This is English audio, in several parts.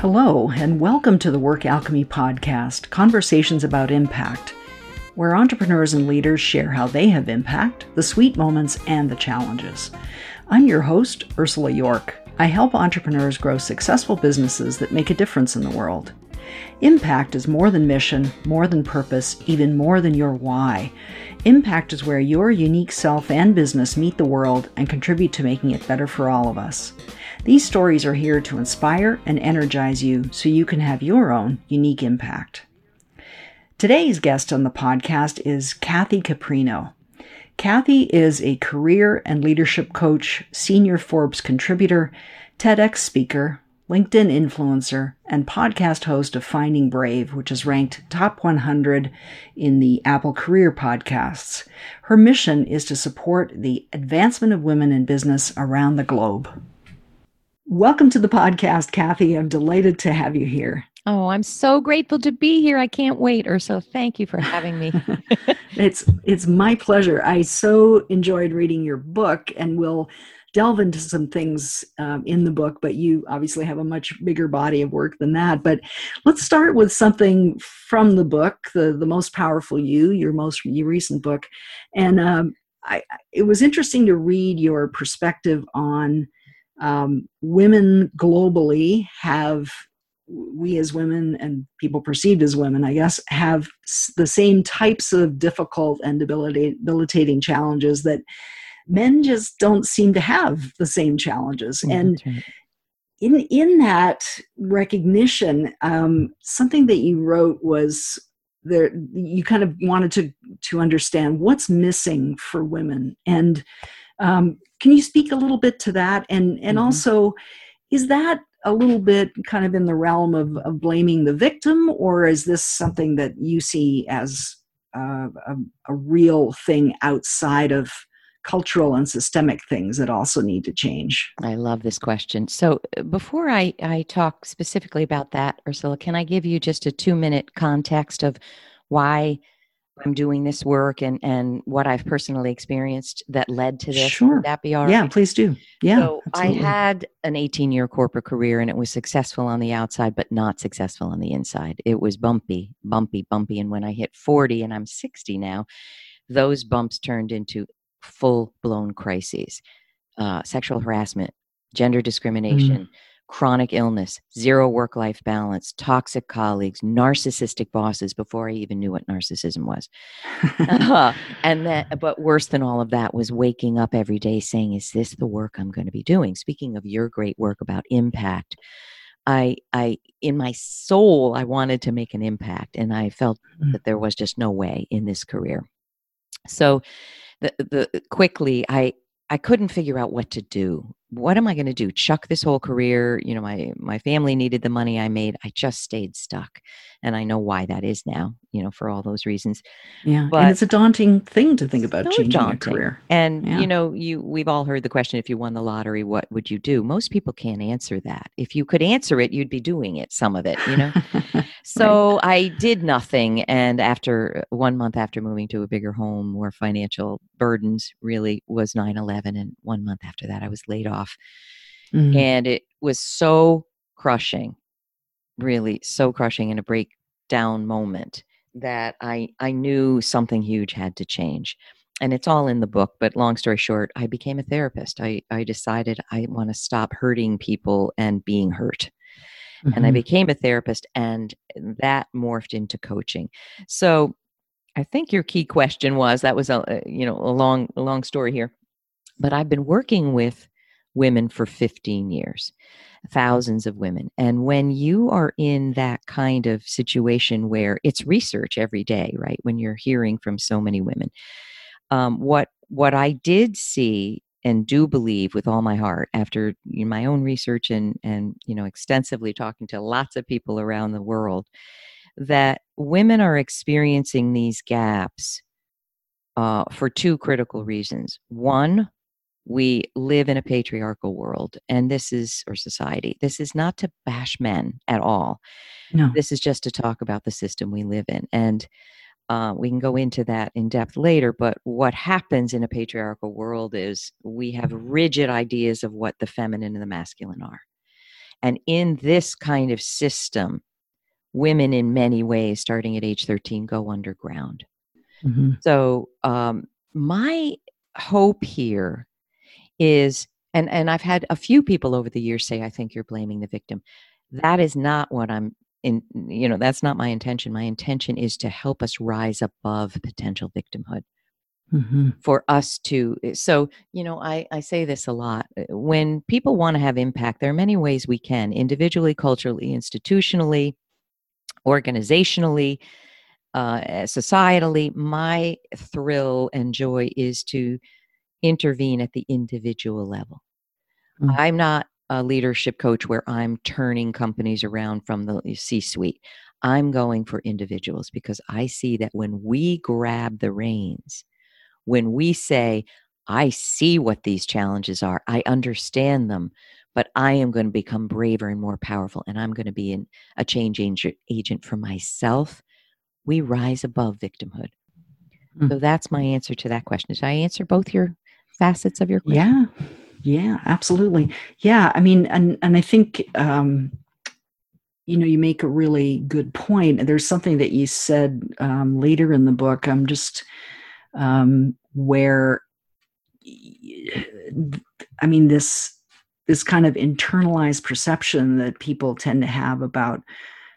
Hello, and welcome to the Work Alchemy Podcast Conversations about Impact, where entrepreneurs and leaders share how they have impact, the sweet moments, and the challenges. I'm your host, Ursula York. I help entrepreneurs grow successful businesses that make a difference in the world. Impact is more than mission, more than purpose, even more than your why. Impact is where your unique self and business meet the world and contribute to making it better for all of us. These stories are here to inspire and energize you so you can have your own unique impact. Today's guest on the podcast is Kathy Caprino. Kathy is a career and leadership coach, senior Forbes contributor, TEDx speaker, LinkedIn influencer, and podcast host of Finding Brave, which is ranked top 100 in the Apple Career Podcasts. Her mission is to support the advancement of women in business around the globe. Welcome to the podcast, Kathy. I'm delighted to have you here. Oh, I'm so grateful to be here. I can't wait, Urso. Thank you for having me. it's it's my pleasure. I so enjoyed reading your book, and we'll delve into some things um, in the book. But you obviously have a much bigger body of work than that. But let's start with something from the book, the the most powerful you, your most your recent book, and um, I, it was interesting to read your perspective on um, women globally have we as women and people perceived as women i guess have the same types of difficult and debilitating challenges that men just don't seem to have the same challenges. Mm, and in in that recognition um, something that you wrote was there you kind of wanted to to understand what's missing for women. And um, can you speak a little bit to that? And and mm-hmm. also, is that a little bit kind of in the realm of, of blaming the victim, or is this something that you see as uh, a, a real thing outside of cultural and systemic things that also need to change? I love this question. So uh, before I, I talk specifically about that, Ursula, can I give you just a two minute context of why I'm doing this work and and what I've personally experienced that led to this. Sure. Would that be all Yeah, please do. Yeah. So absolutely. I had an 18 year corporate career and it was successful on the outside, but not successful on the inside. It was bumpy, bumpy, bumpy. And when I hit 40 and I'm 60 now, those bumps turned into full blown crises. Uh, sexual harassment, gender discrimination, mm chronic illness, zero work life balance, toxic colleagues, narcissistic bosses before I even knew what narcissism was. uh, and that, but worse than all of that was waking up every day saying, Is this the work I'm going to be doing? Speaking of your great work about impact. I, I, in my soul, I wanted to make an impact, and I felt mm-hmm. that there was just no way in this career. So, the, the quickly, I, I couldn't figure out what to do what am I going to do? Chuck this whole career? You know, my my family needed the money I made. I just stayed stuck, and I know why that is now. You know, for all those reasons. Yeah, but and it's a daunting thing to think about so changing daunting. your career. And yeah. you know, you we've all heard the question: if you won the lottery, what would you do? Most people can't answer that. If you could answer it, you'd be doing it. Some of it, you know. so right. I did nothing, and after uh, one month after moving to a bigger home, more financial burdens really was 9-11 and one month after that i was laid off off. Mm-hmm. And it was so crushing, really so crushing in a breakdown moment that I, I knew something huge had to change. And it's all in the book, but long story short, I became a therapist. I, I decided I want to stop hurting people and being hurt. Mm-hmm. And I mm-hmm. became a therapist, and that morphed into coaching. So I think your key question was that was a you know a long a long story here, but I've been working with women for 15 years, thousands of women. And when you are in that kind of situation where it's research every day, right? When you're hearing from so many women, um, what what I did see and do believe with all my heart after you know, my own research and and you know extensively talking to lots of people around the world that women are experiencing these gaps uh, for two critical reasons. One, we live in a patriarchal world and this is or society this is not to bash men at all no. this is just to talk about the system we live in and uh, we can go into that in depth later but what happens in a patriarchal world is we have rigid ideas of what the feminine and the masculine are And in this kind of system, women in many ways, starting at age 13, go underground. Mm-hmm. So, um, my hope here is, and, and I've had a few people over the years say, I think you're blaming the victim. That is not what I'm in, you know, that's not my intention. My intention is to help us rise above potential victimhood. Mm-hmm. For us to, eh, so, you know, I, I say this a lot. Eh, when people want to have impact, there are many ways we can individually, culturally, institutionally, organizationally, uh, societally. My thrill and joy is to intervene at the individual level. Mm-hmm. I'm not a leadership coach where I'm turning companies around from the C suite. I'm going for individuals because I see that when we grab the reins, when we say, I see what these challenges are, I understand them, but I am going to become braver and more powerful, and I'm going to be an, a change agent for myself, we rise above victimhood. Mm. So that's my answer to that question. Did I answer both your facets of your question? Yeah. Yeah, absolutely. Yeah, I mean, and and I think um, you know you make a really good point. There's something that you said um, later in the book. I'm just um, where I mean this this kind of internalized perception that people tend to have about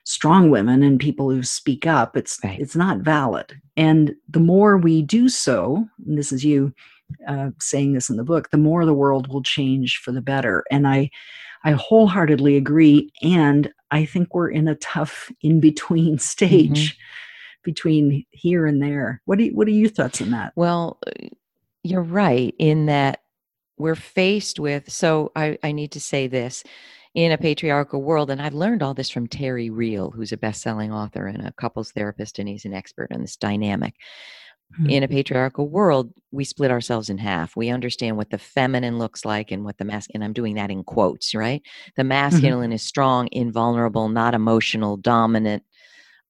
strong women and people who speak up it's right. it's not valid and the more we do so and this is you uh, saying this in the book, the more the world will change for the better. And I, I wholeheartedly agree. And I think we're in a tough in between stage mm-hmm. between here and there. What do you, what are your thoughts on that? Well, uh, you're right in that we're faced with. So I, I need to say this in a patriarchal world. And I've learned all this from Terry Real, who's a best selling author and a couples therapist, and he's an expert on this dynamic. Mm-hmm. In a patriarchal world, we split ourselves in half. We understand what the feminine looks like and what the masculine, I'm doing that in quotes, right? The mm-hmm. masculine mm-hmm. is strong, invulnerable, not emotional, dominant,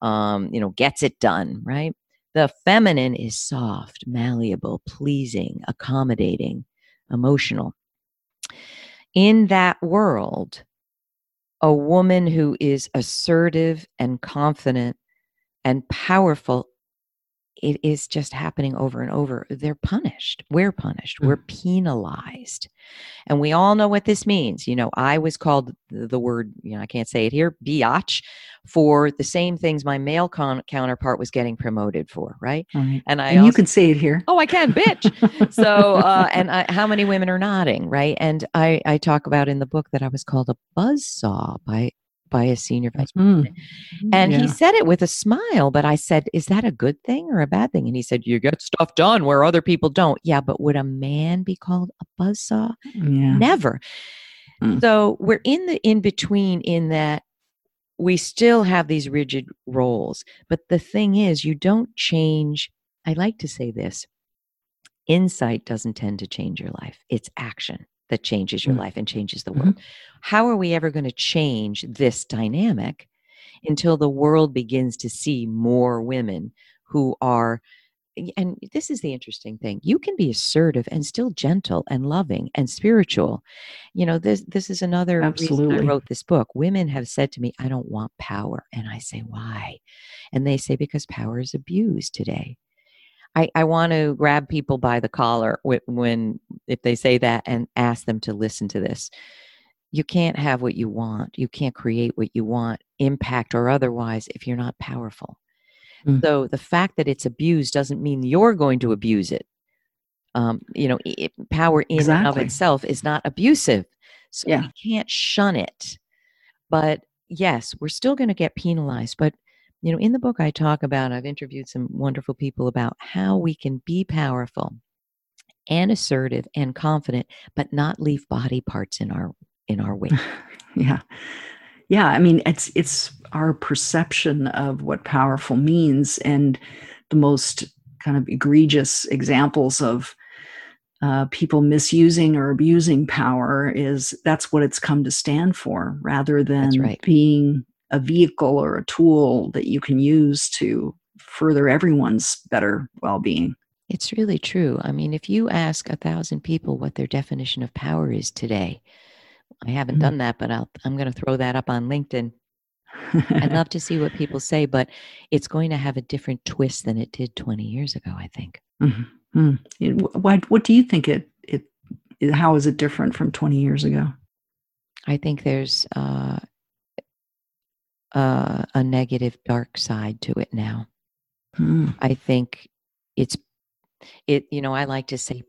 um, you know, gets it done, right? The feminine is soft, malleable, pleasing, accommodating, emotional. In that world, a woman who is assertive and confident and powerful it is just happening over and over. They're punished. We're punished. We're penalized. And we all know what this means. You know, I was called the word, you know, I can't say it here, biatch, for the same things my male con- counterpart was getting promoted for, right? right. And I and also, you can say it here. Oh, I can, bitch. so, uh, and I, how many women are nodding, right? And I, I talk about in the book that I was called a buzz saw by by a senior vice mm. president. Mm. And yeah. he said it with a smile, but I said, Is that a good thing or a bad thing? And he said, You get stuff done where other people don't. Yeah, but would a man be called a buzzsaw? Yeah. Never. Mm. So we're in the in between in that we still have these rigid roles. But the thing is, you don't change. I like to say this insight doesn't tend to change your life, it's action that changes your mm. life and changes the mm-hmm. world. Mm-hmm. How are we ever going to change this dynamic until the world begins to see more women who are and this is the interesting thing you can be assertive and still gentle and loving and spiritual you know this this is another Absolutely. reason i wrote this book women have said to me i don't want power and i say why and they say because power is abused today I, I want to grab people by the collar when, if they say that and ask them to listen to this. You can't have what you want. You can't create what you want, impact or otherwise, if you're not powerful. Mm. So the fact that it's abused doesn't mean you're going to abuse it. Um, you know, it, power in exactly. and of itself is not abusive. So yeah. we can't shun it. But yes, we're still going to get penalized. But you know, in the book, I talk about, I've interviewed some wonderful people about how we can be powerful and assertive and confident, but not leave body parts in our in our way. yeah. Yeah. I mean, it's it's our perception of what powerful means and the most kind of egregious examples of uh, people misusing or abusing power is that's what it's come to stand for rather than right. being a vehicle or a tool that you can use to further everyone's better well-being it's really true i mean if you ask a thousand people what their definition of power is today I haven't mm-hmm. done that, but I'll, I'm going to throw that up on LinkedIn. I'd love to see what people say, but it's going to have a different twist than it did 20 years ago, I think. Mm-hmm. Why, what do you think it, it, how is it different from 20 years ago? I think there's uh, uh, a negative dark side to it now. Mm. I think it's it you know I like to say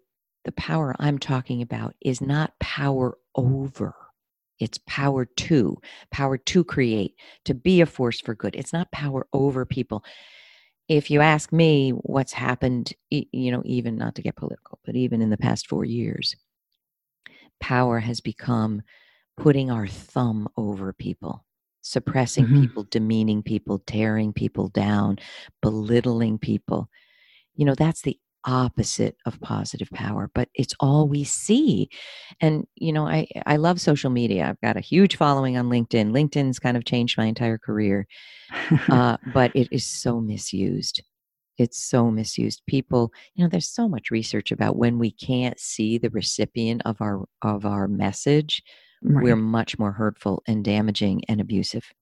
the power I'm talking about is not power over. It's power to, power to create, to be a force for good. It's not power over people. If you ask me what's happened, you know, even not to get political, but even in the past four years, power has become putting our thumb over people suppressing mm-hmm. people, demeaning people, tearing people down, belittling people. You know, that's the opposite of positive power, but it's all we see. And, you know, I, I love social media. I've got a huge following on LinkedIn. LinkedIn's kind of changed my entire career, uh, but it is so misused. It's so misused. People, you know, there's so much research about when we can't see the recipient of our of our message, right. we're much more hurtful and damaging and abusive.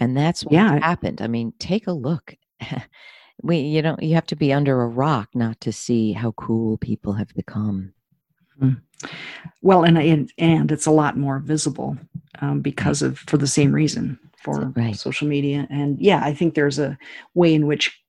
And that's what yeah. happened. I mean, take a look. we, you know, you have to be under a rock not to see how cruel people have become. Mm. Well, and, and and it's a lot more visible um, because of for the same reason for right. social media. And yeah, I think there's a way in which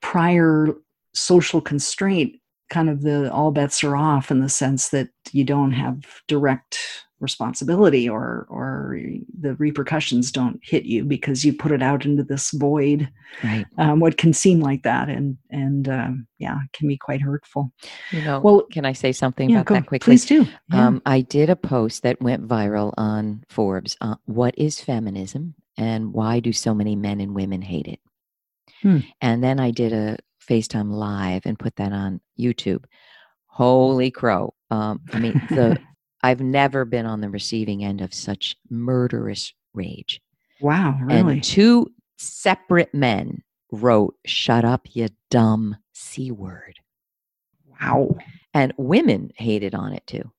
prior social constraint kind of the all bets are off in the sense that you don't have direct responsibility or or the repercussions don't hit you because you put it out into this void. Right. Um, what can seem like that and and um, yeah can be quite hurtful. You know well can i say something yeah, about go, that quickly? please do. Yeah. um, i did a post that went viral on forbes uh, what is feminism and why do so many men and women hate it? Hmm. and then i did a FaceTime live and put that on YouTube. Holy crow. Um, I mean, the I've never been on the receiving end of such murderous rage. Wow, really? And two separate men wrote, Shut up, you dumb C word. Wow. And women hated on it too.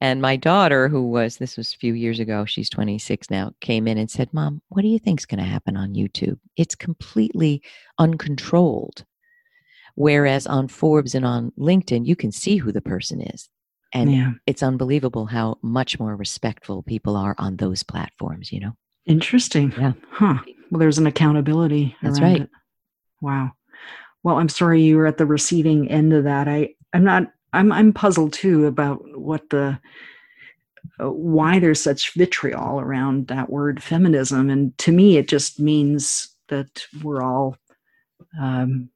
And my daughter, who was, this was a few years ago, she's 26 now, came in and said, Mom, what do you think's going to happen on YouTube? It's completely uncontrolled. Whereas on Forbes and on LinkedIn, you can see who the person is. And yeah. it's unbelievable how much more respectful people are on those platforms, you know? Interesting. Yeah. Huh. Well, there's an accountability. That's right. It. Wow. Well, I'm sorry you were at the receiving end of that. I, I'm not, I'm, I'm puzzled too about what the, uh, why there's such vitriol around that word feminism. And to me, it just means that we're all um,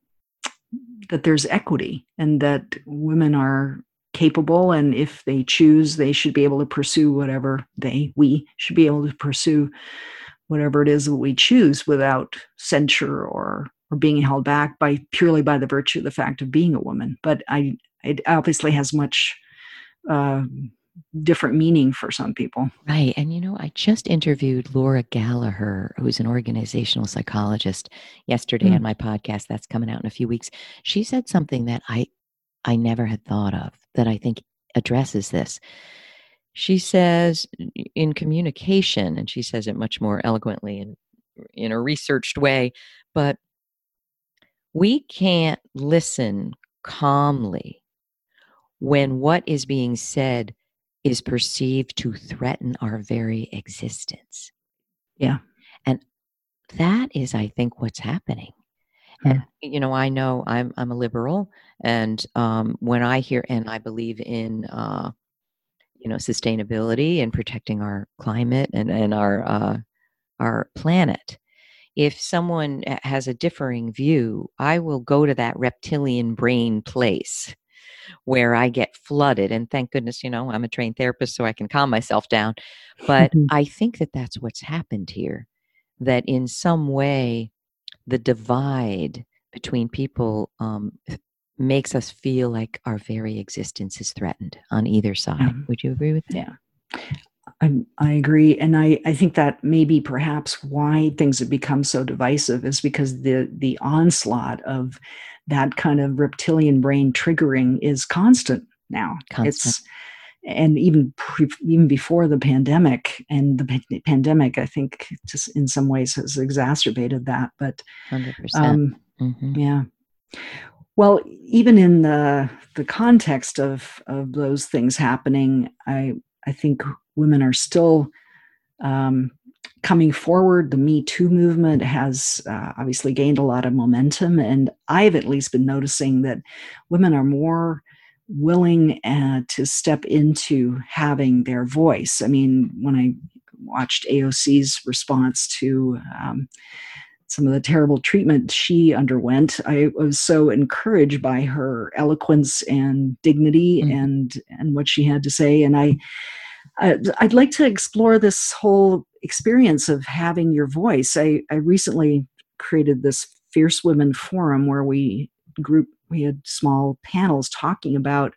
that there's equity and that women are capable and if they choose they should be able to pursue whatever they we should be able to pursue whatever it is that we choose without censure or or being held back by purely by the virtue of the fact of being a woman. But i it obviously has much uh, different meaning for some people. Right. And you know, I just interviewed Laura Gallagher, who's an organizational psychologist, yesterday mm. on my podcast that's coming out in a few weeks. She said something that I I never had thought of that I think addresses this. She says in communication, and she says it much more eloquently and in a researched way, but we can't listen calmly when what is being said is perceived to threaten our very existence. Yeah. And that is, I think, what's happening. Hmm. And you know, I know I'm I'm a liberal, and um, when I hear and I believe in uh, you know sustainability and protecting our climate and and our uh, our planet. If someone has a differing view, I will go to that reptilian brain place where I get flooded. And thank goodness, you know, I'm a trained therapist, so I can calm myself down. But mm-hmm. I think that that's what's happened here, that in some way, the divide between people um, makes us feel like our very existence is threatened on either side. Um, Would you agree with that? Yeah. I, I agree. And I, I think that maybe perhaps why things have become so divisive is because the the onslaught of that kind of reptilian brain triggering is constant now. Constant. It's and even pre, even before the pandemic and the pandemic, I think just in some ways has exacerbated that. But 100%. Um, mm-hmm. yeah. Well, even in the the context of of those things happening, I I think women are still um, coming forward. The Me Too movement has uh, obviously gained a lot of momentum, and I've at least been noticing that women are more willing uh, to step into having their voice. I mean, when I watched AOC's response to um, some of the terrible treatment she underwent, I was so encouraged by her eloquence and dignity mm. and and what she had to say. And I, I'd like to explore this whole experience of having your voice. I, I recently created this Fierce Women Forum where we group we had small panels talking about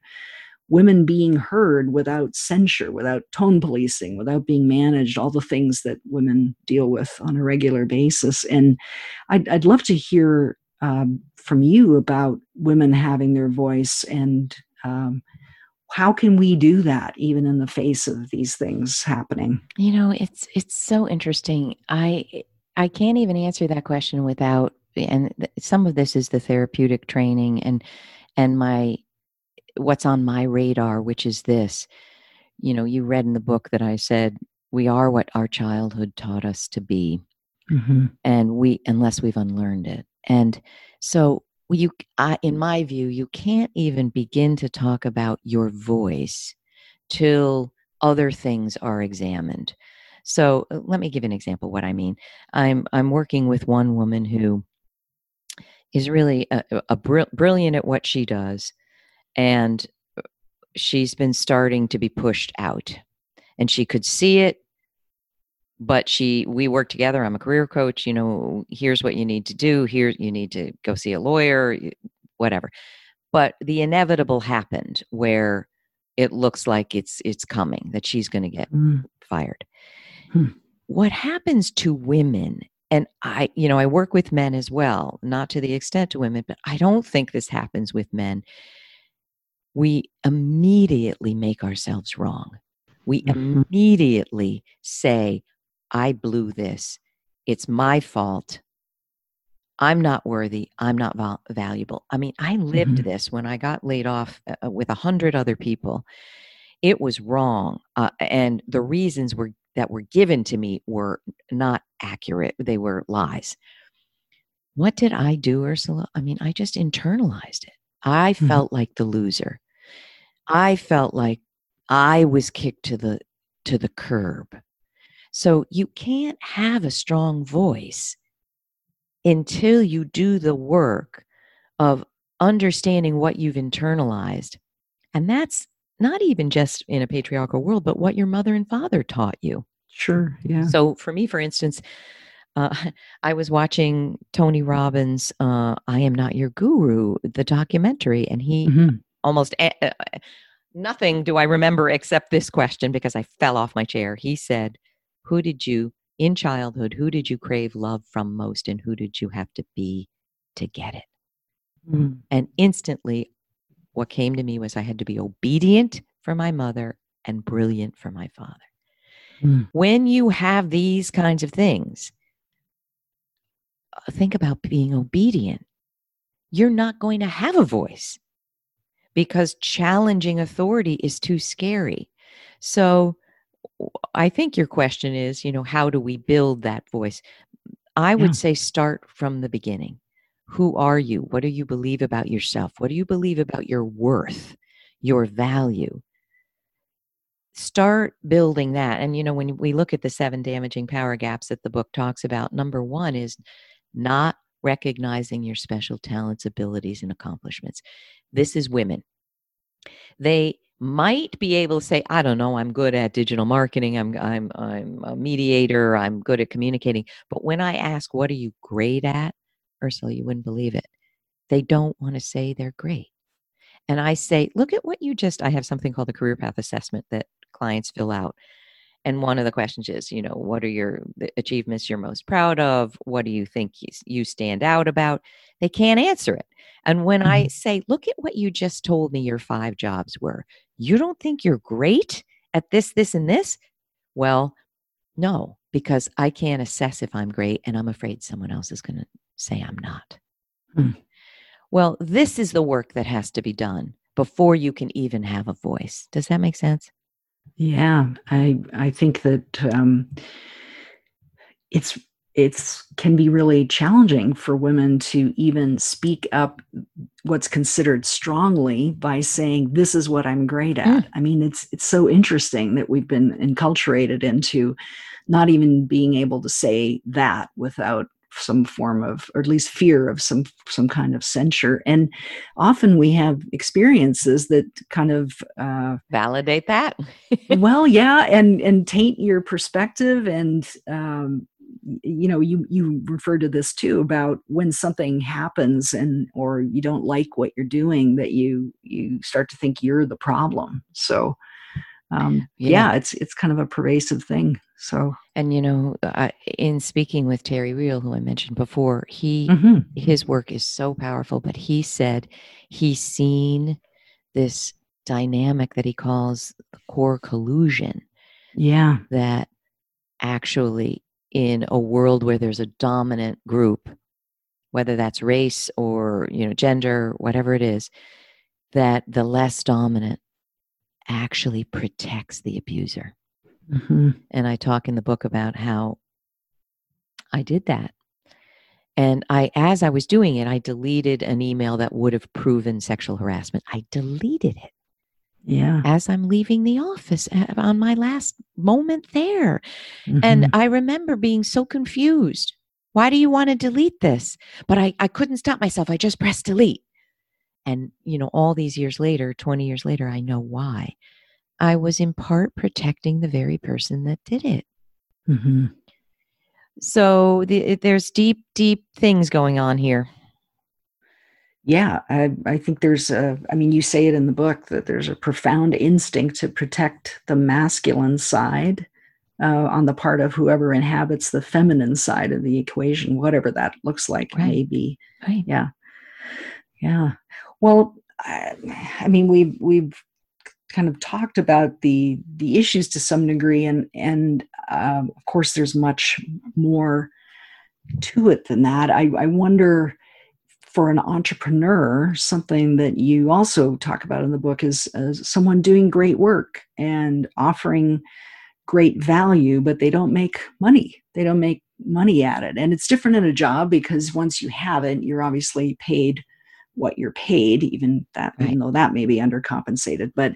women being heard without censure, without tone policing, without being managed, all the things that women deal with on a regular basis. And I'd, I'd love to hear um, from you about women having their voice and um, how can we do that even in the face of these things happening you know it's it's so interesting i i can't even answer that question without and some of this is the therapeutic training and and my what's on my radar, which is this. You know, you read in the book that I said, we are what our childhood taught us to be. Mm-hmm. And we, unless we've unlearned it. And so, you, I, in my view, you can't even begin to talk about your voice till other things are examined. So uh, let me give an example what I mean. I'm I'm working with one woman who is really a, a br- brilliant at what she does, and uh, she's been starting to be pushed out and she could see it but she we work together i'm a career coach you know here's what you need to do here you need to go see a lawyer whatever but the inevitable happened where it looks like it's it's coming that she's going to get mm. fired hmm. what happens to women and i you know i work with men as well not to the extent to women but i don't think this happens with men we immediately make ourselves wrong. We mm-hmm. immediately say, I blew this. It's my fault. I'm not worthy. I'm not val- valuable. I mean, I lived mm-hmm. this when I got laid off uh, uh with a hundred other people. It was wrong, uh, and the reasons were that were given to me were not accurate. They were lies. What did I do, Ursula? I mean, I just internalized it. I mm-hmm. felt like the loser. I felt like I was kicked to the to the curb. So you can't have a strong voice until you do the work of understanding what you've internalized. And that's not even just in a patriarchal world, but what your mother and father taught you. Sure. Yeah. So for me, for instance, uh, I was watching Tony Robbins' uh, "I Am Not Your Guru," the documentary, and he mm-hmm. Almost a- nothing do I remember except this question because I fell off my chair. He said, "Who did you in childhood? Who did you crave love from most, and who did you have to be to get it?" Mm. And instantly, what came to me was I had to be obedient for my mother and brilliant for my father. Mm. When you have these kinds of things, uh, think about being obedient. You're not going to have a voice because challenging authority is too scary. So I think your question is, you know, how do we build that voice? I would yeah. say start from the beginning. Who are you? What do you believe about yourself? What do you believe about your worth, your value? Start building that. And, you know, when we look at the seven damaging power gaps that the book talks about, number one is not recognizing your special talents, abilities, and accomplishments. This is women. They might be able to say, I don't know, I'm good at digital marketing, I'm I'm I'm a mediator, I'm good at communicating. But when I ask, what are you great at, Ursula, you wouldn't believe it. They don't want to say they're great. And I say, look at what you just I have something called the career path assessment that clients fill out. And one of the questions is you know what are your achievements you're most proud of? What do you think you stand out about? They can't answer it. And when mm-hmm. i say look at what you just told me your five jobs were. You don't think you're great at this this and this? Well no because i can't assess if i'm great and i'm afraid someone else is going to say i'm not. Mm. well this is the work that has to be done before you can even have a voice. Does that make sense yeah, I I think that um, it's it's can be really challenging for women to even speak up what's considered strongly by saying this is what i'm great at mm. i mean it's it's so interesting that we've been enculturated into not even being able to say that without some form of or at least fear of some some kind of censure and often we have experiences that kind of uh, validate that well yeah and and taint your perspective and um, you know you you refer to this too about when something happens and or you don't like what you're doing that you you start to think you're the problem so um, yeah. yeah. it's it's kind of a pervasive thing. So, and you know, I, in speaking with Terry Real, who I mentioned before, he mm-hmm. his work is so powerful. But he said he's seen this dynamic that he calls the core collusion. Yeah, that actually in a world where there's a dominant group, whether that's race or you know gender, whatever it is, that the less dominant actually protects the abuser. Mm-hmm. And I talk in the book about how I did that. And I, as I was doing it, I deleted an email that would have proven sexual harassment. I deleted it. Yeah. As I'm leaving the office on my last moment there. Mm-hmm. And I remember being so confused. Why do you want to delete this? But I, I couldn't stop myself. I just pressed delete. And, you know, all these years later, 20 years later, I know why. I was in part protecting the very person that did it. Mm-hmm. So the, there's deep, deep things going on here. Yeah, I, I think there's a, I mean, you say it in the book that there's a profound instinct to protect the masculine side uh, on the part of whoever inhabits the feminine side of the equation, whatever that looks like, right. maybe. Right. Yeah. Yeah. Well, I, I mean, we've we've kind of talked about the the issues to some degree, and and um, of course, there's much more to it than that. I, I wonder for an entrepreneur, something that you also talk about in the book is uh, someone doing great work and offering great value, but they don't make money. They don't make money at it. And it's different in a job because once you have it, you're obviously paid what you're paid, even that, even though that may be undercompensated. But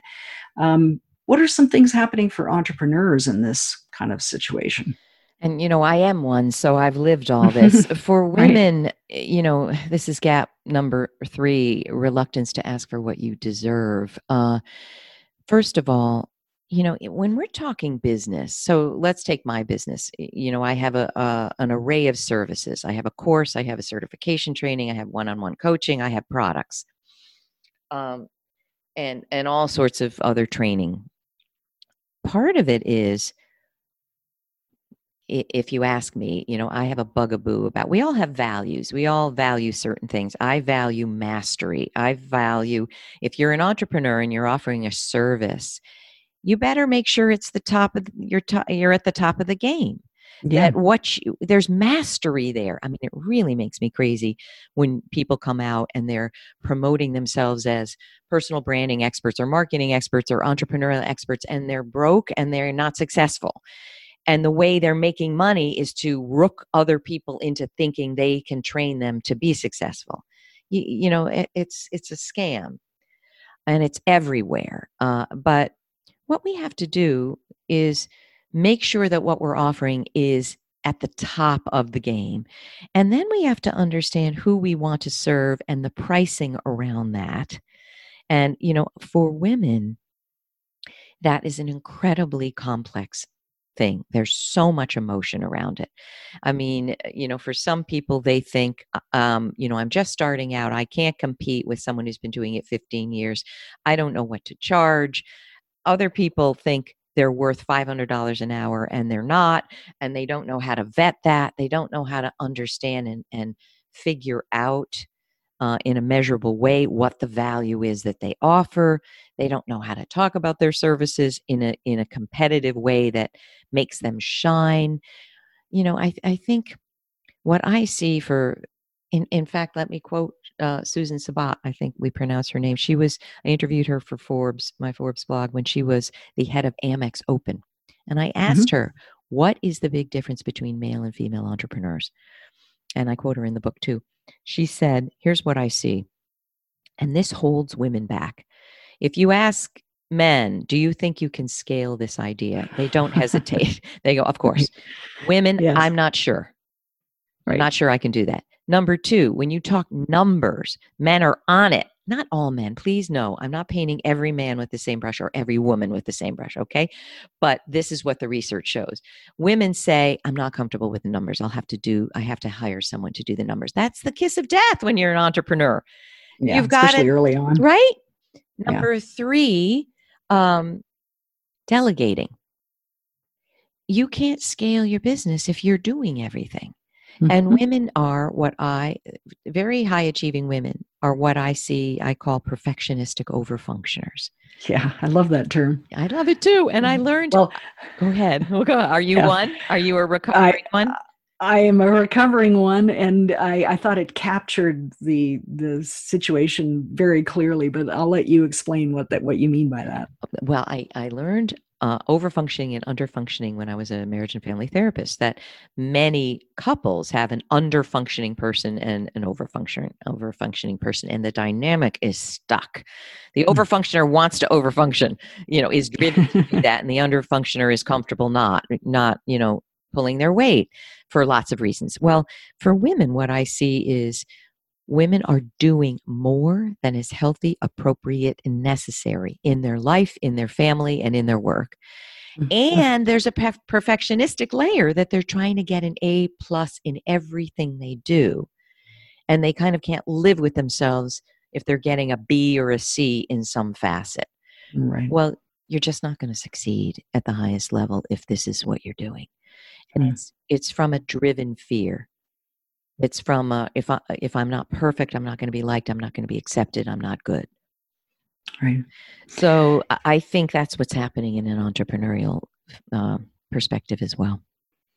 um, what are some things happening for entrepreneurs in this kind of situation? And you know, I am one, so I've lived all this. For women, right. you know, this is gap number three: reluctance to ask for what you deserve. Uh, first of all, you know when we're talking business so let's take my business you know i have a, a, an array of services i have a course i have a certification training i have one-on-one coaching i have products um, and and all sorts of other training part of it is if you ask me, you know, I have a bugaboo about we all have values. We all value certain things. I value mastery. I value if you're an entrepreneur and you're offering a service, you better make sure it's the top of your top, you're at the top of the game. Yeah. That what you, there's mastery there. I mean, it really makes me crazy when people come out and they're promoting themselves as personal branding experts or marketing experts or entrepreneurial experts and they're broke and they're not successful. And the way they're making money is to rook other people into thinking they can train them to be successful. You, you know, it, it's it's a scam, and it's everywhere. Uh, but what we have to do is make sure that what we're offering is at the top of the game. And then we have to understand who we want to serve and the pricing around that. And, you know, for women, that is an incredibly complex thing. There's so much emotion around it. I mean, you know, for some people, they think, uh, um, you know, I'm just starting out. I can't compete with someone who's been doing it 15 years. I don't know what to charge other people think they're worth $500 an hour and they're not and they don't know how to vet that they don't know how to understand and, and figure out uh, in a measurable way what the value is that they offer they don't know how to talk about their services in a in a competitive way that makes them shine. You know i i think what i see for in in fact let me quote uh, Susan Sobbott, I think we pronounce her name. She was, I interviewed her for Forbes, my Forbes blog, when she was the head of Amex Open. And I asked mm-hmm. her, what is the big difference between male and female entrepreneurs? And I quote her in the book too. She said, here's what I see. And this holds women back. If you ask men, do you think you can scale this idea? They don't hesitate. they go, of course. Women, yes. I'm not sure. Right. I'm not sure I can do that. Number two, when you talk numbers, men are on it. Not all men, please no. I'm not painting every man with the same brush or every woman with the same brush, okay? But this is what the research shows. Women say, I'm not comfortable with the numbers. I'll have to do, I have to hire someone to do the numbers. That's the kiss of death when you're an entrepreneur. Yeah, You've got it early on. Right? Number yeah. three, um, delegating. You can't scale your business if you're doing everything. Mm-hmm. And women are what I, very high achieving women are what I see, I call perfectionistic overfunctioners. Yeah, I love that term. I love it too. And I mm-hmm. learned, well, go ahead. We'll go. Are you yeah. one? Are you a recovering I, one? I am a recovering one, and I, I thought it captured the the situation very clearly. But I'll let you explain what that what you mean by that. Well, I I learned uh, overfunctioning and underfunctioning when I was a marriage and family therapist. That many couples have an underfunctioning person and an overfunctioning overfunctioning person, and the dynamic is stuck. The mm. overfunctioner wants to overfunction, you know, is driven to do that, and the underfunctioner is comfortable not not you know pulling their weight for lots of reasons. Well, for women, what I see is women are doing more than is healthy, appropriate, and necessary in their life, in their family, and in their work. Mm-hmm. And there's a perfectionistic layer that they're trying to get an A plus in everything they do. And they kind of can't live with themselves if they're getting a B or a C in some facet. Right. Well, you're just not going to succeed at the highest level if this is what you're doing. And right. it's it's from a driven fear it's from uh, if I if I'm not perfect, I'm not going to be liked. I'm not going to be accepted. I'm not good. Right. So I think that's what's happening in an entrepreneurial uh, perspective as well.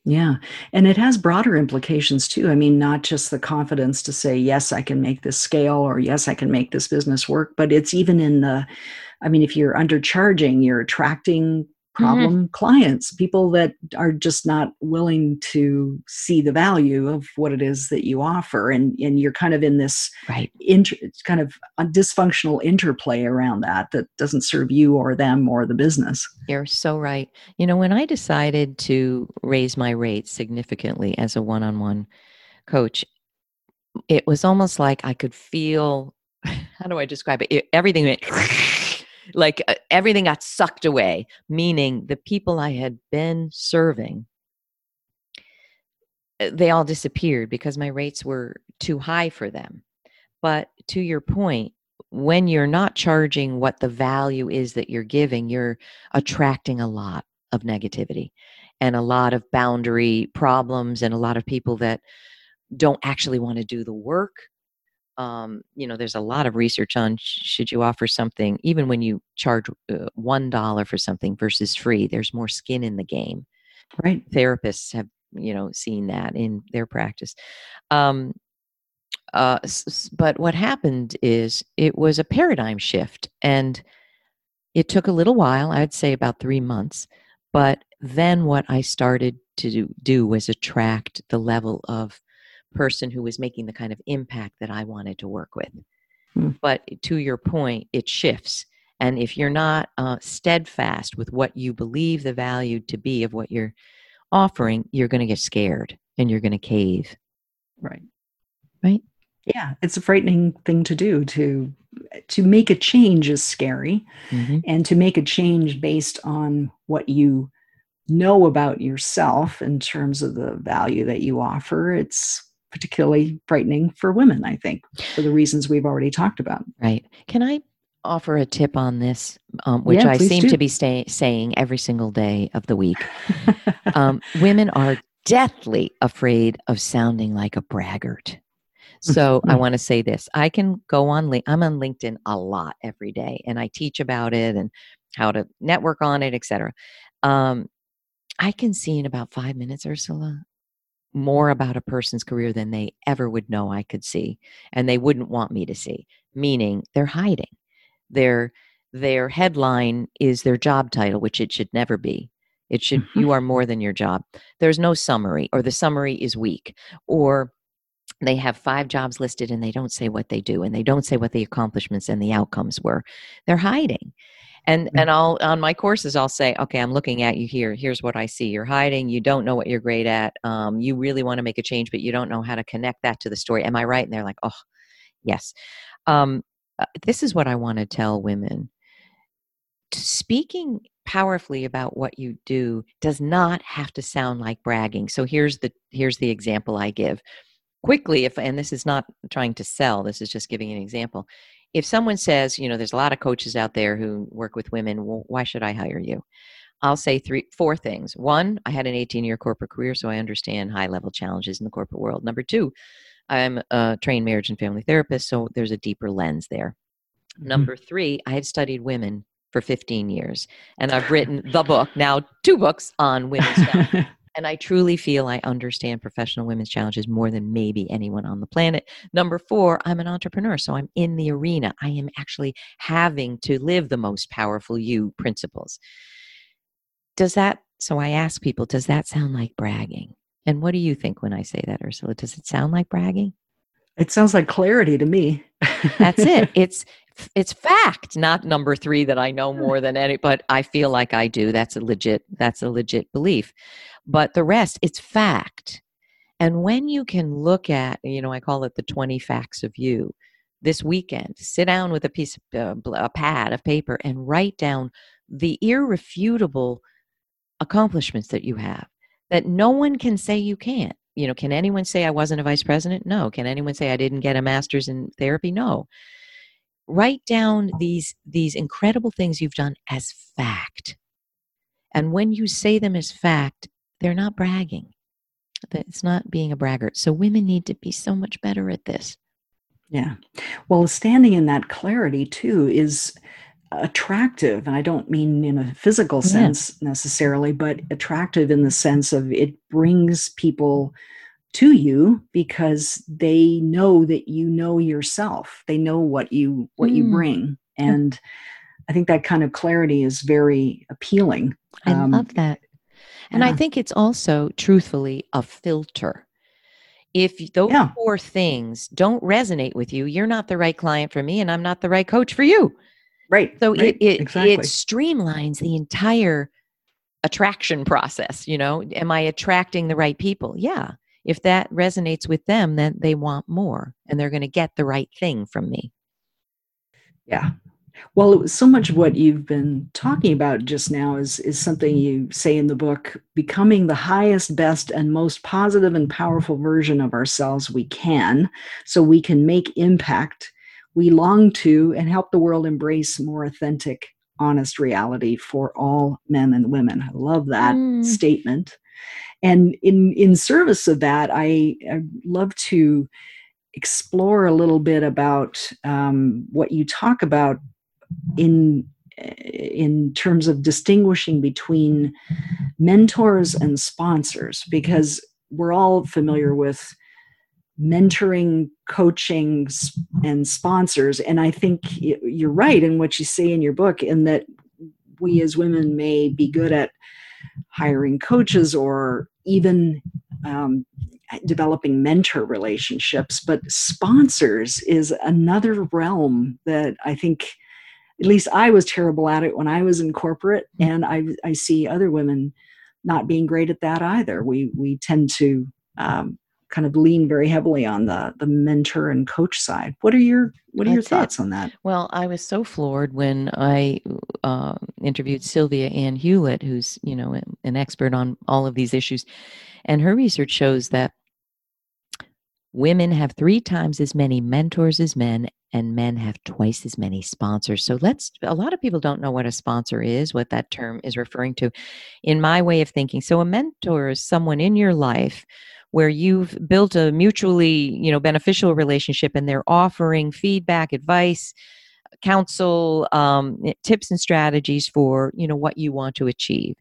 Yeah. And it has broader implications too. I mean, not just the confidence to say, yes, I can make this scale or yes, I can make this business work, but it's even in the, I mean, if you're undercharging, you're attracting. Problem mm-hmm. clients, people that are just not willing to see the value of what it is that you offer. And, and you're kind of in this right. inter, kind of a dysfunctional interplay around that that doesn't serve you or them or the business. You're so right. You know, when I decided to raise my rates significantly as a one on one coach, it was almost like I could feel how do I describe it? it everything went like uh, everything got sucked away, meaning the people I had been serving, uh, they all disappeared because my rates were too high for them. But to your point, when you're not charging what the value is that you're giving, you're attracting a lot of negativity and a lot of boundary problems and a lot of people that don't actually want to do the work um, you know, there's a lot of research on should you offer something, even when you charge uh, one dollar for something versus free. There's more skin in the game. Right. Therapists have you know seen that in their practice. Um, uh, but what happened is it was a paradigm shift, and it took a little while. I'd say about three months. But then what I started to do, do was attract the level of person who was making the kind of impact that I wanted to work with. Hmm. But to your point, it shifts. And if you're not uh, steadfast with what you believe the value to be of what you're offering, you're going to get scared and you're going to cave. Right. Right. Yeah, it's a frightening thing to do. To to make a change is scary, mm-hmm. and to make a change based on what you know about yourself in terms of the value that you offer, it's particularly frightening for women, I think, for the reasons we've already talked about. Right. Can I offer a tip on this um, which Yeah, I seem do. to be stay- saying every single day of the week. um, women are deathly afraid of sounding like a braggart. So I Mhm. want to say this. I can go on link I'm on LinkedIn a lot every day and I teach about it and how to network on it, etc. Um, I can see in about five minutes, Ursula, more about a person's career than they ever would know I could see, and they wouldn't want me to see. Meaning they're hiding. Their their headline is their job title, which it should never be. It should Mhm. you are more than your job. There's no summary, or the summary is weak, or they have five jobs listed and they don't say what they do and they don't say what the accomplishments and the outcomes were. They're hiding. And Yeah. and I'll on my courses I'll say, okay, I'm looking at you here. Here's what I see. You're hiding. You don't know what you're great at. Um, you really want to make a change, but you don't know how to connect that to the story. Am I right? And they're like, oh, yes. Um, uh, this is what I want to tell women. Speaking powerfully about what you do does not have to sound like bragging. So here's the here's the example I give quickly if and this is not trying to sell this is just giving an example if someone says you know there's a lot of coaches out there who work with women well, why should i hire you? I'll say three four things. One i had an 18 year corporate career so i understand high level challenges in the corporate world. Number two i'm a trained marriage and family therapist so there's a deeper lens there. Mm-hmm. Number three i have studied women for 15 years and i've written the book now two books on women's and I truly feel I understand professional women's challenges more than maybe anyone on the planet. Number four, I'm an entrepreneur. So I'm in the arena. I am actually having to live the most powerful you principles. Does that, so I ask people, does that sound like bragging? And what do you think when I say that, Ursula? Does it sound like bragging? it sounds like clarity to me. That's it. It's it's fact, not number three that I know more than any, but I feel like I do. That's a legit, that's a legit belief. But the rest, it's fact. And when you can look at, you know, I call it the 20 facts of you this weekend, sit down with a piece of uh, a pad of paper and write down the irrefutable accomplishments that you have that no one can say you can't. You know, can anyone say I wasn't a vice president? No. Can anyone say I didn't get a master's in therapy? No. Write down these these incredible things you've done as fact. And when you say them as fact, they're not bragging. It's not being a braggart. So women need to be so much better at this. Yeah. Well, standing in that clarity too is attractive. And I don't mean in a physical Yeah. sense necessarily, but attractive in the sense of it brings people to you because they know that you know yourself. They know what you what you Mm. bring. And I think that kind of clarity is very appealing. I Um, love that. And I think it's also, truthfully, a filter. If those Yeah. four things don't resonate with you, you're not the right client for me, and I'm not the right coach for you. Right. So right, it it, exactly. it streamlines the entire attraction process. You know, am I attracting the right people? Yeah. If that resonates with them, then they want more, and they're going to get the right thing from me. Yeah. Well, it was so much of what you've been talking about just now is is something you say in the book, becoming the highest, best, and most positive and powerful version of ourselves we can, so we can make impact we long to and help the world embrace more authentic, honest reality for all men and women. I love that Mm. statement. And in in service of that, I, I love to explore a little bit about um, what you talk about in in terms of distinguishing between mentors and sponsors because we're all familiar with mentoring coaching and sponsors. And i think you're right in what you say in your book in that we as women may be good at hiring coaches or even um, developing mentor relationships but sponsors is another realm that i think at least i was terrible at it when i was in corporate and i, I see other women not being great at that either. We we tend to um, kind of lean very heavily on the the mentor and coach side. What are your what are your That's it. thoughts on that? Well, I was so floored when I uh, interviewed Sylvia Ann Hewlett, who's you know an expert on all of these issues, and her research shows that Women have three times as many mentors as men, and men have twice as many sponsors. So let's, a lot of people don't know what a sponsor is, what that term is referring to. In my way of thinking, so a mentor is someone in your life where you've built a mutually you know beneficial relationship and they're offering feedback advice counsel um, tips and strategies for you know what you want to achieve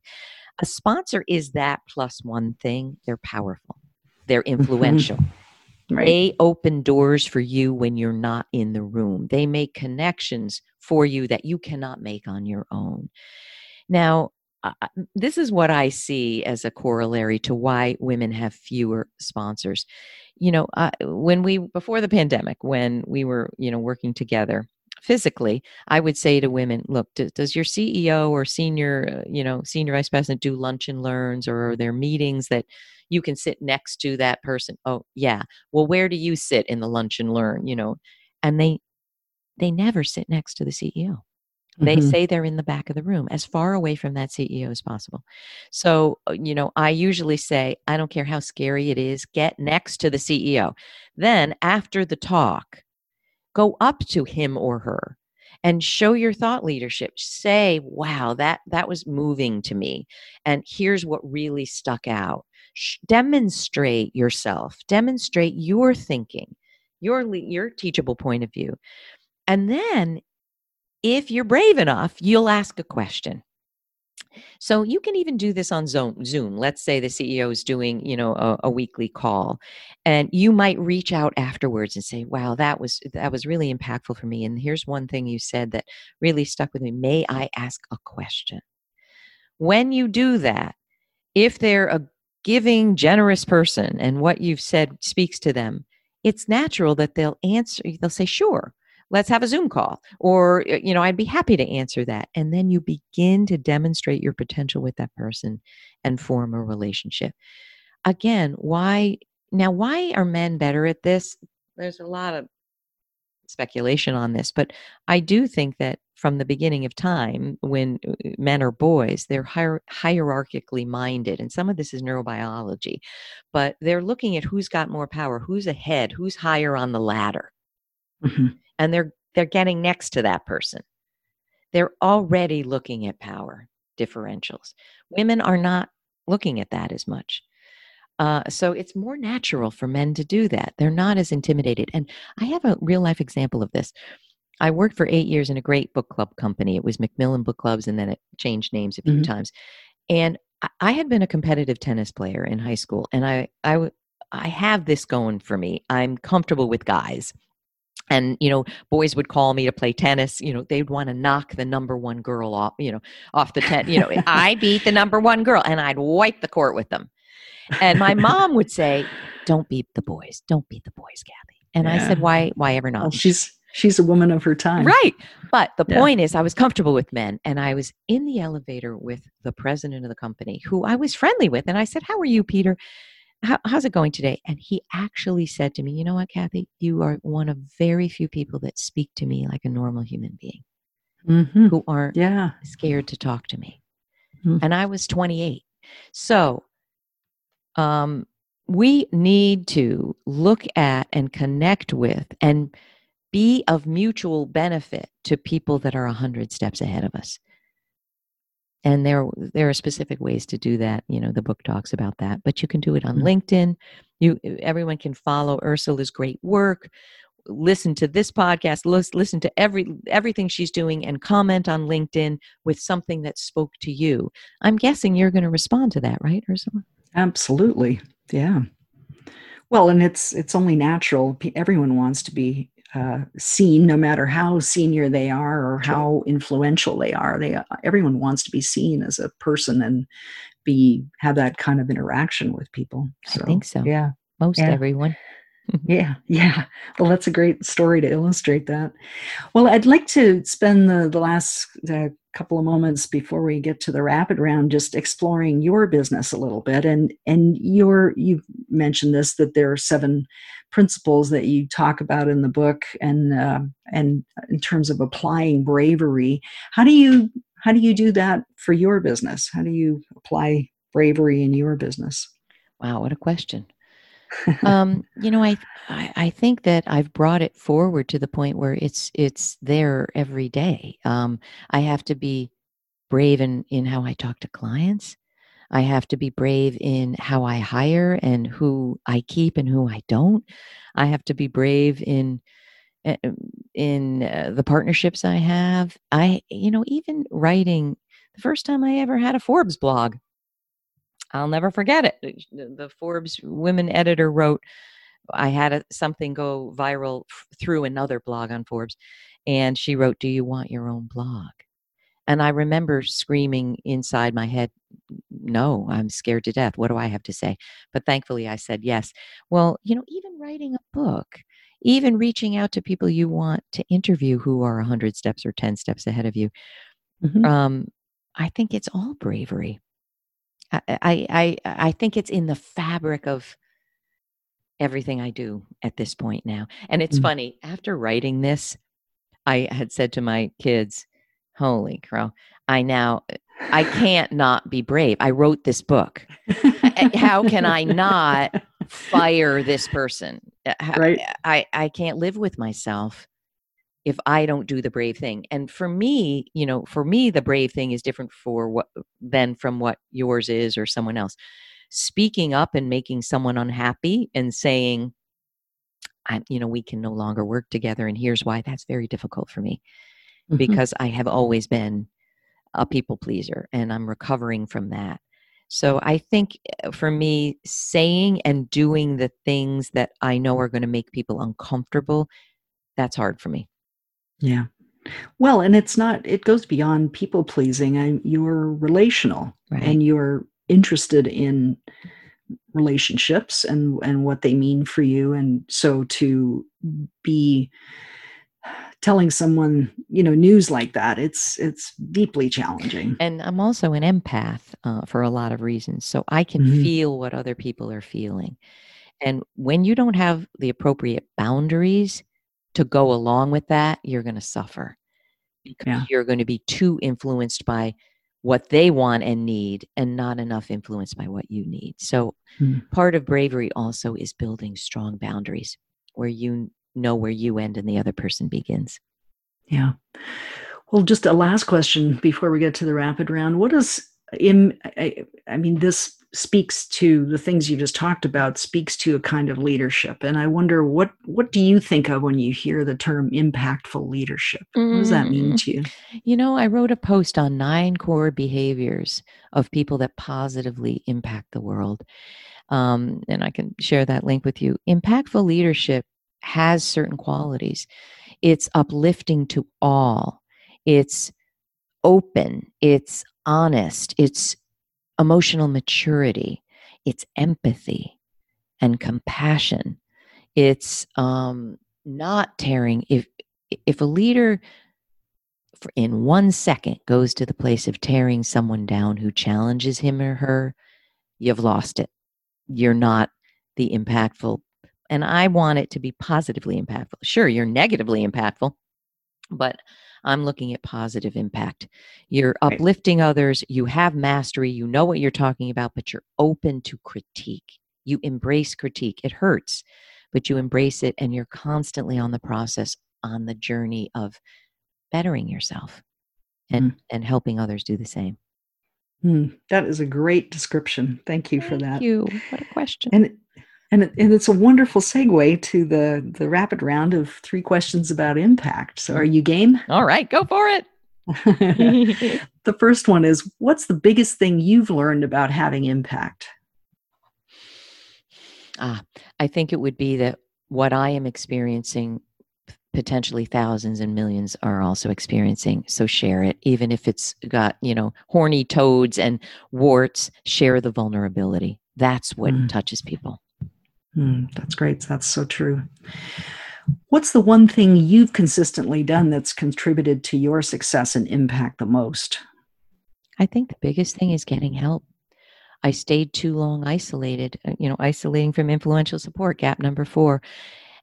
a sponsor is that plus one thing they're powerful they're mm-hmm. influential right. they open doors for you when you're not in the room they make connections for you that you cannot make on your own now uh, this is what I see as a corollary to why women have fewer sponsors. You know, uh, when we before the pandemic, when we were you know working together physically, I would say to women, "Look, d- does your CEO or senior uh, you know senior vice president do lunch and learns, or are there meetings that you can sit next to that person?" Oh, yeah. Well, where do you sit in the lunch and learn? You know, and they they never sit next to the CEO they mm-hmm. say they're in the back of the room, as far away from that CEO as possible. So, uh, you know, I usually say, I don't care how scary it is, get next to the CEO. Then, after the talk, go up to him or her and show your thought leadership say wow that that was moving to me and here's what really stuck out Sh- demonstrate yourself demonstrate your thinking your your teachable point of view and then if you're brave enough, you'll ask a question. So you can even do this on Zoom. Let's say the CEO is doing, you know, a, a, weekly call, and you might reach out afterwards and say, "Wow, that was that was really impactful for me." And here's one thing you said that really stuck with me. May I ask a question? When you do that, if they're a giving, generous person, and what you've said speaks to them, it's natural that they'll answer. They'll say, "Sure." Let's have a Zoom call. Or, you know, I'd be happy to answer that. And then you begin to demonstrate your potential with that person and form a relationship. Again, why now, why are men better at this? There's a lot of speculation on this, but I do think that from the beginning of time, when uh, men are boys, they're hier- hierarchically minded. And some of this is neurobiology, but they're looking at who's got more power, who's ahead, who's higher on the ladder. Mm-hmm and they're they're getting next to that person. They're already looking at power differentials. Women are not looking at that as much. Uh, so it's more natural for men to do that. They're not as intimidated. And i have a real life example of this. I worked for eight years in a great book club company. It was macmillan book clubs and then it changed names a few mm-hmm. times. And I had been a competitive tennis player in high school, and I, I, I have this going for me. I'm comfortable with guys and you know boys would call me to play tennis you know they'd want to knock the number one girl off you know off the tent you know i beat the number one girl and i'd wipe the court with them. And my mom would say don't beat the boys don't beat the boys kathy. And yeah. i said why why ever not? Well, she's she's a woman of her time. Right. But the yeah. point is i was comfortable with men and i was in the elevator with the president of the company who i was friendly with and i said how are you peter how, how's it going today? And he actually said to me, You know what, Kathy? You are one of very few people that speak to me like a normal human being mm-hmm. who aren't yeah. scared to talk to me. Mm-hmm. And I was 28. So, um, we need to look at and connect with and be of mutual benefit to people that are a hundred steps ahead of us and there there are specific ways to do that you know the book talks about that but you can do it on mm-hmm. linkedin. You everyone can follow ursula's great work listen to this podcast listen to every everything she's doing and comment on linkedin with something that spoke to you. I'm guessing you're going to respond to that right ursula? Absolutely. Yeah. Well and it's it's only natural. Everyone wants to be uh, seen, no matter how senior they are or how influential they are. They everyone wants to be seen as a person and be have that kind of interaction with people. So, I think so. Yeah, most yeah. everyone. yeah, yeah. Well, that's a great story to illustrate that. Well, I'd like to spend the the last uh, couple of moments before we get to the rapid round just exploring your business a little bit. And and your you mentioned this that there are seven principles that you talk about in the book and uh, and in terms of applying bravery. How do you how do you do that for your business? How do you apply bravery in your business? Wow what a question um, you know, I, I, I think that I've brought it forward to the point where it's it's there every day. Um, I have to be brave in in how I talk to clients. I have to be brave in how I hire and who I keep and who I don't. I have to be brave in eh, um, in uh, the partnerships I have. I, you know, even writing the first time I ever had a Forbes blog. I'll never forget it. The Forbes women editor wrote, I had a, something go viral f- through another blog on Forbes, and she wrote, Do you want your own blog? And I remember screaming inside my head, No, I'm scared to death. What do I have to say? But thankfully, I said yes. Well, you know, even writing a book, even reaching out to people you want to interview who are 100 steps or 10 steps ahead of you, mm-hmm. um, I think it's all bravery. I, I, I, I think it's in the fabric of everything I do at this point now. And it's mm-hmm. funny, after writing this, I had said to my kids, Holy crow. I now I can't not be brave. I wrote this book. How can I not fire this person? Uh, right. I, I can't live with myself if I don't do the brave thing. And for me, you know, for me, the brave thing is different for what than from what yours is or someone else. Speaking up and making someone unhappy and saying, I, you know, we can no longer work together. And here's why that's very difficult for me mm-hmm. because I have always been a people pleaser and I'm recovering from that. So I think uh, for me, saying and doing the things that I know are going to make people uncomfortable, that's hard for me. Yeah. Well, and it's not, it goes beyond people pleasing. I, you're relational right. and you're interested in relationships and and what they mean for you and so to be telling someone you know news like that it's it's deeply challenging and i'm also an empath uh, for a lot of reasons so i can mm-hmm. feel what other people are feeling and when you don't have the appropriate boundaries to go along with that you're going to suffer because yeah. you're going to be too influenced by what they want and need and not enough influenced by what you need so mm. part of bravery also is building strong boundaries where you know where you end and the other person begins. Yeah. Well, just a last question before we get to the rapid round. What does in I, I mean this speaks to the things you just talked about speaks to a kind of leadership and i wonder what what do you think of when you hear the term impactful leadership what does that mean mm. to you you know i wrote a post on nine core behaviors of people that positively impact the world um, and i can share that link with you impactful leadership has certain qualities. It's uplifting to all. It's open. It's honest. It's emotional maturity. It's empathy and compassion. It's um, not tearing. If if a leader in one second goes to the place of tearing someone down who challenges him or her, you've lost it. You're not the impactful and I want it to be positively impactful. Sure, you're negatively impactful, but I'm looking at positive impact. You're uplifting others, you have mastery, you know what you're talking about, but you're open to critique. You embrace critique. It hurts, but you embrace it and you're constantly on the process, on the journey of bettering yourself and, mm. and helping others do the same. Mm, that is a great description. Thank you Thank for that. you. What a question. And and, it, and it's a wonderful segue to the, the rapid round of three questions about impact. So, are you game? All right, go for it. the first one is What's the biggest thing you've learned about having impact? Ah, I think it would be that what I am experiencing, potentially thousands and millions are also experiencing. So share it, even if it's got, you know, horny toads and warts, share the vulnerability. That's what mm. touches people. Mm, that's great. That's so true. What's the one thing you've consistently done that's contributed to your success and impact the most? I think the biggest thing is getting help. I stayed too long isolated, uh, you know, isolating from influential support, gap number 4,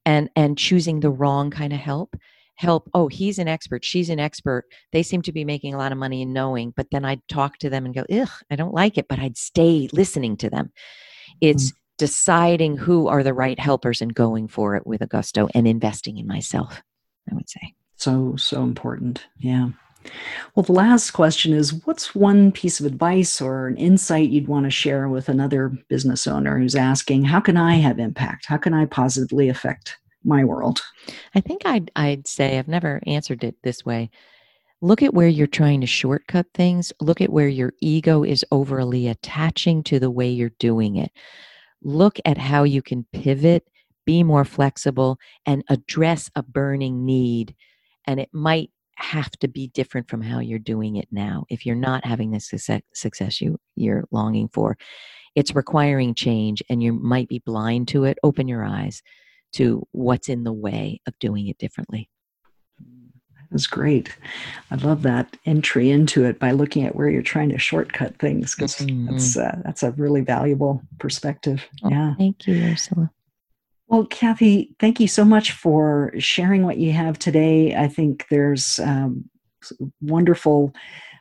and and choosing the wrong kind of help. Help, oh, he's an expert, she's an expert. They seem to be making a lot of money and knowing, but then I'd talk to them and go, "Ugh, I don't like it," but I'd stay listening to them. It's mm deciding who are the right helpers and going for it with a gusto and investing in myself, I would say. So, so important. Yeah. Well, the last question is what's one piece of advice or an insight you'd want to share with another business owner who's asking, how can I have impact? How can I positively affect my world? I think I'd, I'd say, I've never answered it this way. Look at where you're trying to shortcut things. Look at where your ego is overly attaching to the way you're doing it. Look at how you can pivot, be more flexible, and address a burning need. And it might have to be different from how you're doing it now. If you're not having the success, you, you're longing for, it's requiring change and you might be blind to it. Open your eyes to what's in the way of doing it differently. That's great. I love that entry into it by looking at where you're trying to shortcut things because mm-hmm. that's uh, that's a really valuable perspective. Oh, yeah. Thank you, Ursula. Well, Kathy, thank you so much for sharing what you have today. I think there's um, wonderful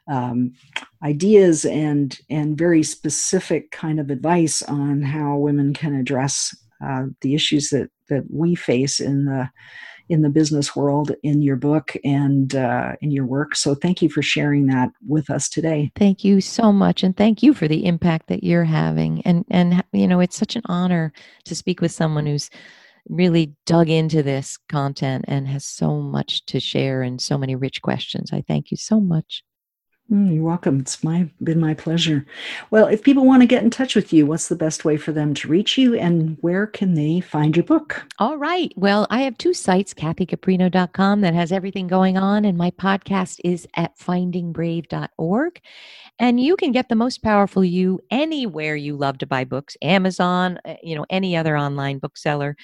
um, ideas and and very specific kind of advice on how women can address uh, the issues that that we face in the in the business world in your book and uh, in your work. So thank you for sharing that with us today. Thank you so much, and thank you for the impact that you're having. And and you know, it's such an honor to speak with someone who's really dug into this content and has so much to share and so many rich questions. I thank you so much. Mm, you're welcome. It's my been my pleasure. Well, if people want to get in touch with you, what's the best way for them to reach you and where can they find your book? All right. Well, I have two sites, kathycaprino.com that has everything going on and my podcast is at findingbrave.org. And you can get the most powerful you anywhere you love to buy books, Amazon, uh, you know, any other online bookseller.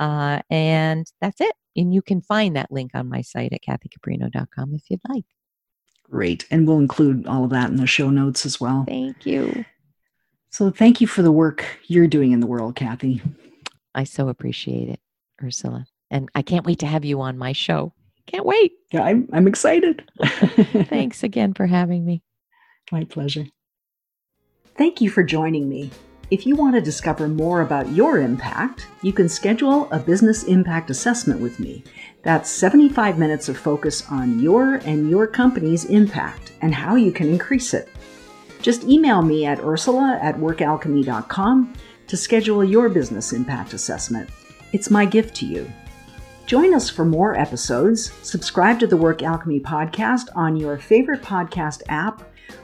Uh, and that's it. And you can find that link on my site at kathycaprino.com if you'd like. Great. And we'll include all of that in the show notes as well. Thank you. So thank you for the work you're doing in the world, Kathy. I so appreciate it, Ursula. And I can't wait to have you on my show. Can't wait. Yeah, I'm, I'm excited. Thanks again for having me. My pleasure. Thank you for joining me. If you want to discover more about your impact, you can schedule a business impact assessment with me. That's 75 minutes of focus on your and your company's impact and how you can increase it. Just email me at ursula at workalchemy.com to schedule your business impact assessment. It's my gift to you. Join us for more episodes. Subscribe to the Work Alchemy podcast on your favorite podcast app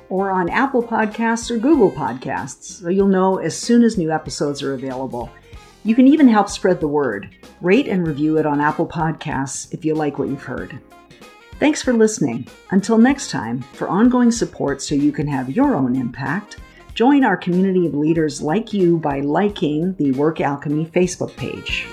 or on Apple Podcasts or Google Podcasts, so you'll know as soon as new episodes are available. You can even help spread the word. Rate and review it on Apple Podcasts if you like what you've heard. Thanks for listening. Until next time, for ongoing support so you can have your own impact, join our community of leaders like you by liking the Work Alchemy Facebook page.